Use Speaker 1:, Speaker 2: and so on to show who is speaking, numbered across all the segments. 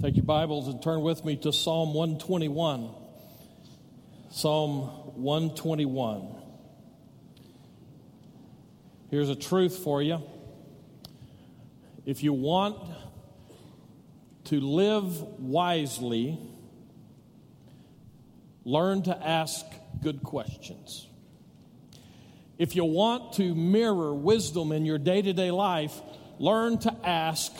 Speaker 1: Take your Bibles and turn with me to Psalm 121. Psalm 121. Here's a truth for you. If you want to live wisely, learn to ask good questions. If you want to mirror wisdom in your day to day life, learn to ask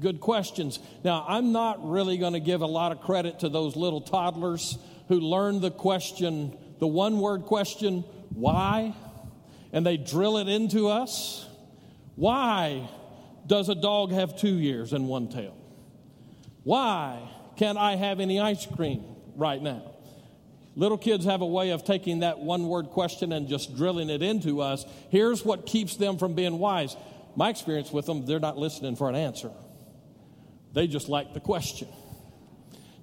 Speaker 1: good questions. Now, I'm not really going to give a lot of credit to those little toddlers who learn the question, the one word question, why? And they drill it into us. Why does a dog have two ears and one tail? Why can't I have any ice cream right now? Little kids have a way of taking that one word question and just drilling it into us. Here's what keeps them from being wise. My experience with them, they're not listening for an answer. They just like the question.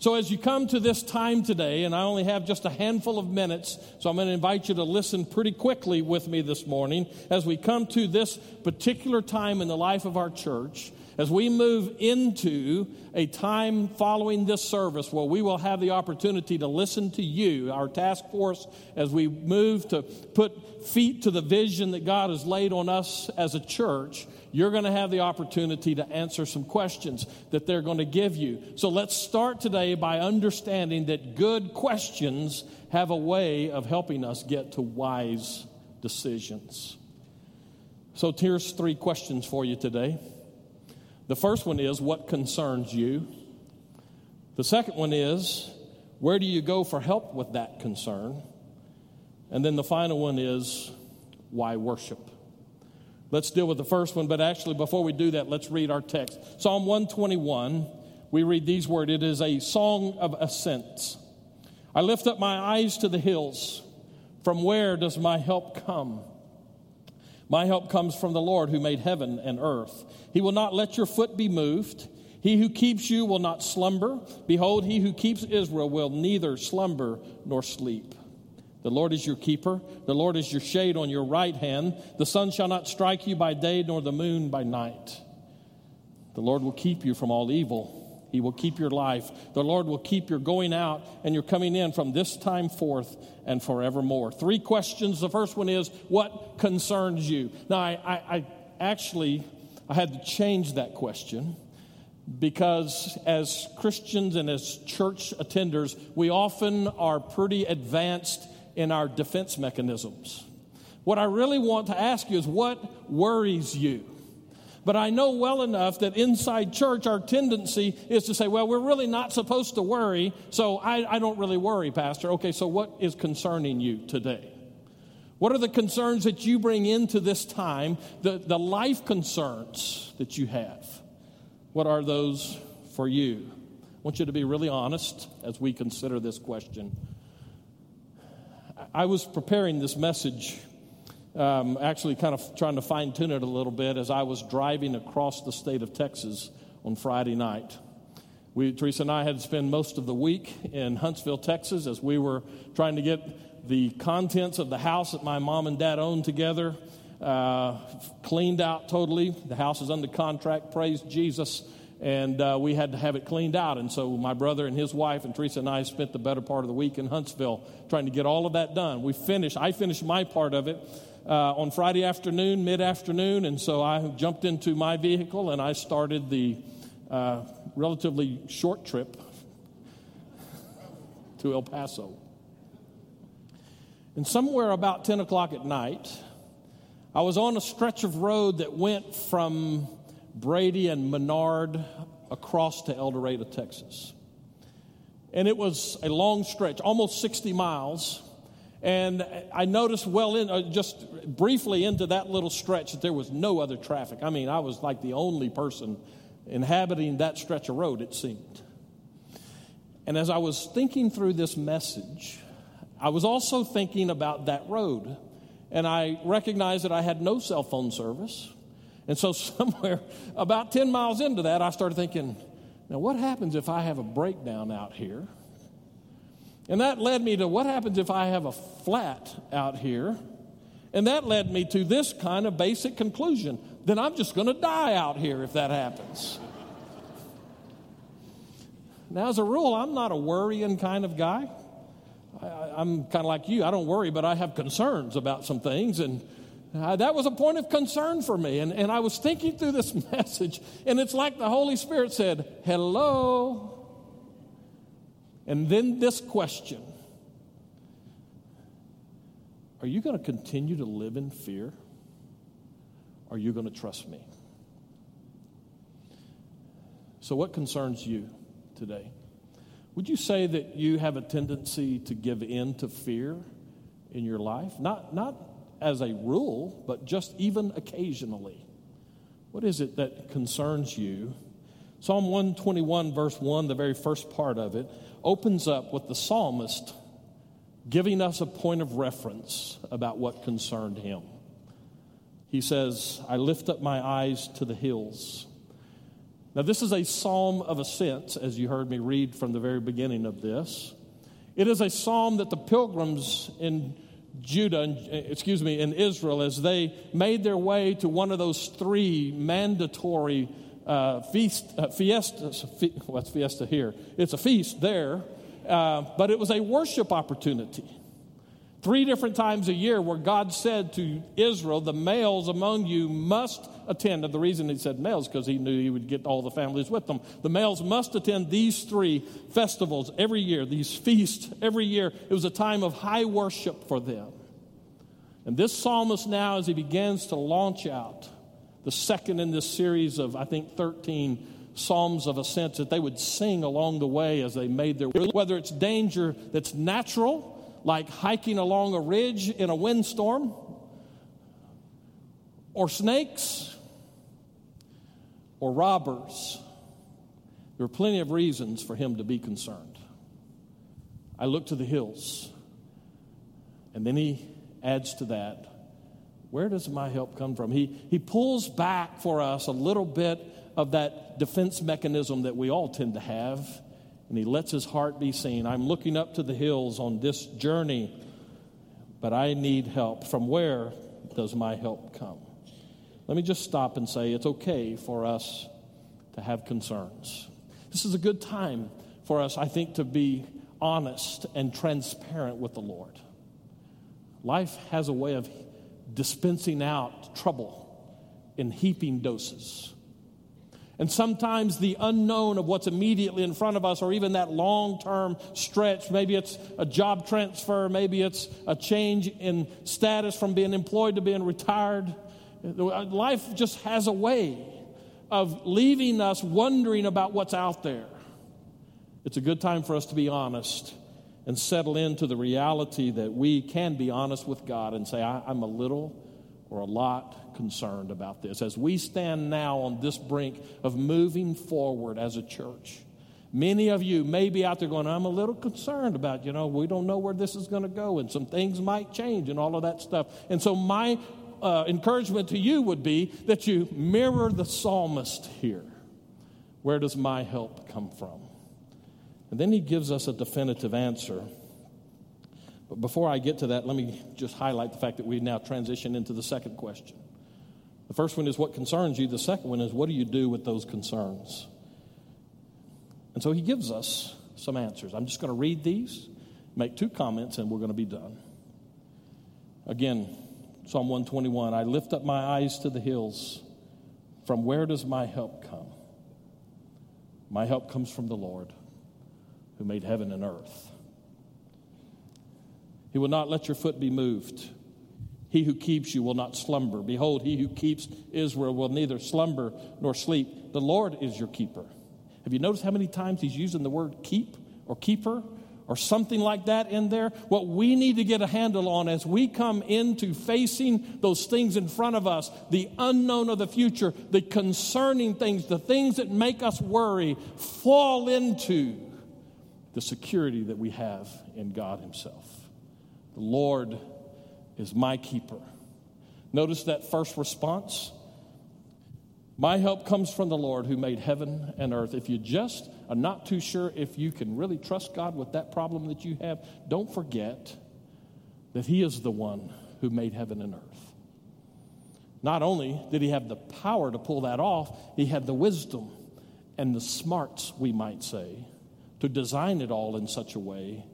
Speaker 1: So, as you come to this time today, and I only have just a handful of minutes, so I'm going to invite you to listen pretty quickly with me this morning as we come to this particular time in the life of our church as we move into a time following this service where we will have the opportunity to listen to you, our task force, as we move to put feet to the vision that God has laid on us as a church, you're going to have the opportunity to answer some questions that they're going to give you. So let's start today by understanding that good questions have a way of helping us get to wise decisions. So here's three questions for you today. The first one is, What concerns you? The second one is, Where do you go for help with that concern? And then the final one is, Why worship? Let's deal with the first one, but actually, before we do that, let's read our text. Psalm 121, we read these words It is a song of ascents. I lift up my eyes to the hills. From where does my help come? My help comes from the Lord who made heaven and earth. He will not let your foot be moved. He who keeps you will not slumber. Behold, he who keeps Israel will neither slumber nor sleep. The Lord is your keeper. The Lord is your shade on your right hand. The sun shall not strike you by day, nor the moon by night. The Lord will keep you from all evil. He will keep your life. The Lord will keep your going out and your coming in from this time forth and forevermore. Three questions. The first one is, What concerns you? Now, I, I, I actually I had to change that question because as Christians and as church attenders, we often are pretty advanced in our defense mechanisms. What I really want to ask you is, What worries you? But I know well enough that inside church, our tendency is to say, well, we're really not supposed to worry, so I, I don't really worry, Pastor. Okay, so what is concerning you today? What are the concerns that you bring into this time, the, the life concerns that you have? What are those for you? I want you to be really honest as we consider this question. I was preparing this message um, actually kind of trying to fine tune it a little bit as I was driving across the state of Texas on Friday night. We, Teresa and I had to spend most of the week in Huntsville, Texas, as we were trying to get the contents of the house that my mom and dad owned together uh, cleaned out totally. The house is under contract, praise Jesus. And uh, we had to have it cleaned out. And so my brother and his wife and Teresa and I spent the better part of the week in Huntsville trying to get all of that done. We finished, I finished my part of it uh, on Friday afternoon, mid afternoon, and so I jumped into my vehicle and I started the uh, relatively short trip to El Paso. And somewhere about 10 o'clock at night, I was on a stretch of road that went from Brady and Menard across to Eldorado, Texas. And it was a long stretch, almost 60 miles. And I noticed well in, uh, just briefly into that little stretch that there was no other traffic. I mean, I was like the only person inhabiting that stretch of road, it seemed. And as I was thinking through this message, I was also thinking about that road. And I recognized that I had no cell phone service. And so, somewhere about 10 miles into that, I started thinking, now what happens if I have a breakdown out here? And that led me to what happens if I have a flat out here? And that led me to this kind of basic conclusion. Then I'm just going to die out here if that happens. Now, as a rule, I'm not a worrying kind of guy. I, am kind of like you. I don't worry, but I have concerns about some things. And uh, that was a point of concern for me. And, and I was thinking through this message, and it's like the Holy Spirit said, Hello. And then this question Are you going to continue to live in fear? Are you going to trust me? So, what concerns you today? Would you say that you have a tendency to give in to fear in your life? Not, not as a rule, but just even occasionally. What is it that concerns you? Psalm 121, verse 1, the very first part of it, opens up with the psalmist giving us a point of reference about what concerned him. He says, I lift up my eyes to the hills. Now, this is a psalm of ascent, as you heard me read from the very beginning of this. It is a psalm that the pilgrims in Judah, excuse me, in Israel, as they made their way to one of those three mandatory uh, feast, uh, fiestas. What's fiesta here? It's a feast there, uh, but it was a worship opportunity. Three different times a year where God said to Israel, the males among you must attend. And the reason he said males, because he knew he would get all the families with them. The males must attend these three festivals every year, these feasts every year. It was a time of high worship for them. And this psalmist now, as he begins to launch out, the second in this series of, I think, 13 psalms of ascent that they would sing along the way as they made their way. Whether it's danger that's natural, like hiking along a ridge in a windstorm, or snakes, or robbers. There are plenty of reasons for him to be concerned. I look to the hills, and then he adds to that where does my help come from? He, he pulls back for us a little bit of that defense mechanism that we all tend to have and he lets his heart be seen. I'm looking up to the hills on this journey, but I need help. From where does my help come? Let me just stop and say it's okay for us to have concerns. This is a good time for us, I think, to be honest and transparent with the Lord. Life has a way of dispensing out trouble in heaping doses. And sometimes the unknown of what's immediately in front of us, or even that long term stretch, maybe it's a job transfer, maybe it's a change in status from being employed to being retired. Life just has a way of leaving us wondering about what's out there. It's a good time for us to be honest and settle into the reality that we can be honest with God and say, I'm a little or a lot concerned about this. As we stand now on this brink of moving forward as a church, many of you may be out there going, I'm a little concerned about, you know, we don't know where this is going to go and some things might change and all of that stuff. And so, my uh, encouragement to you would be that you mirror the psalmist here. Where does my help come from? And then he gives us a definitive answer but before I get to that, let me just highlight the fact that we now transition into the second question. The first one is what concerns you, the second one is what do you do with those concerns? And so he gives us some answers. I'm just going to read these, make two comments, and we're going to be done. Again, Psalm 121 I lift up my eyes to the hills. From where does my help come? My help comes from the Lord who made heaven and earth. He will not let your foot be moved. He who keeps you will not slumber. Behold, he who keeps Israel will neither slumber nor sleep. The Lord is your keeper. Have you noticed how many times he's using the word keep or keeper or something like that in there? What we need to get a handle on as we come into facing those things in front of us, the unknown of the future, the concerning things, the things that make us worry, fall into the security that we have in God Himself. The Lord is my keeper. Notice that first response. My help comes from the Lord who made heaven and earth. If you just are not too sure if you can really trust God with that problem that you have, don't forget that He is the one who made heaven and earth. Not only did He have the power to pull that off, He had the wisdom and the smarts, we might say, to design it all in such a way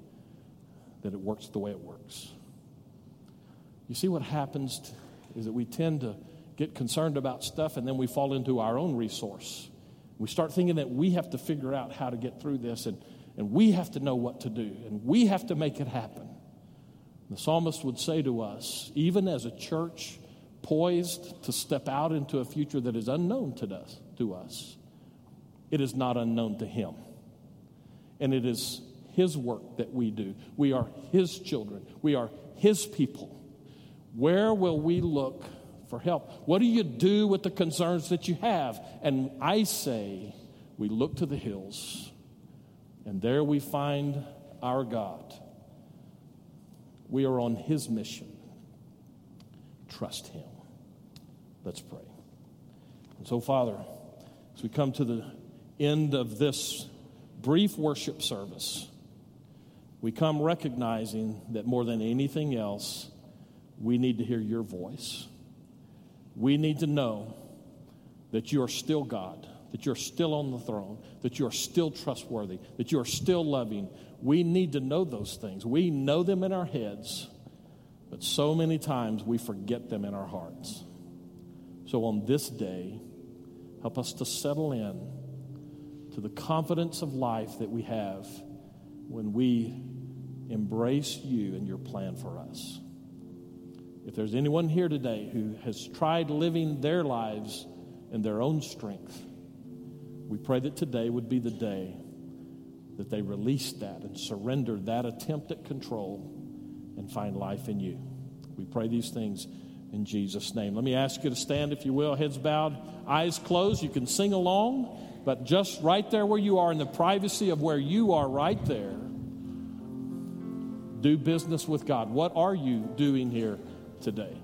Speaker 1: that it works the way it works. You see, what happens is that we tend to get concerned about stuff and then we fall into our own resource. We start thinking that we have to figure out how to get through this and, and we have to know what to do and we have to make it happen. The psalmist would say to us, even as a church poised to step out into a future that is unknown to us, to us it is not unknown to him. And it is his work that we do. We are his children, we are his people. Where will we look for help? What do you do with the concerns that you have? And I say, we look to the hills, and there we find our God. We are on his mission. Trust him. Let's pray. And so, Father, as we come to the end of this brief worship service, we come recognizing that more than anything else, we need to hear your voice. We need to know that you are still God, that you're still on the throne, that you're still trustworthy, that you're still loving. We need to know those things. We know them in our heads, but so many times we forget them in our hearts. So on this day, help us to settle in to the confidence of life that we have when we embrace you and your plan for us. If there's anyone here today who has tried living their lives in their own strength, we pray that today would be the day that they release that and surrender that attempt at control and find life in you. We pray these things in Jesus' name. Let me ask you to stand, if you will, heads bowed, eyes closed. You can sing along, but just right there where you are, in the privacy of where you are, right there, do business with God. What are you doing here today?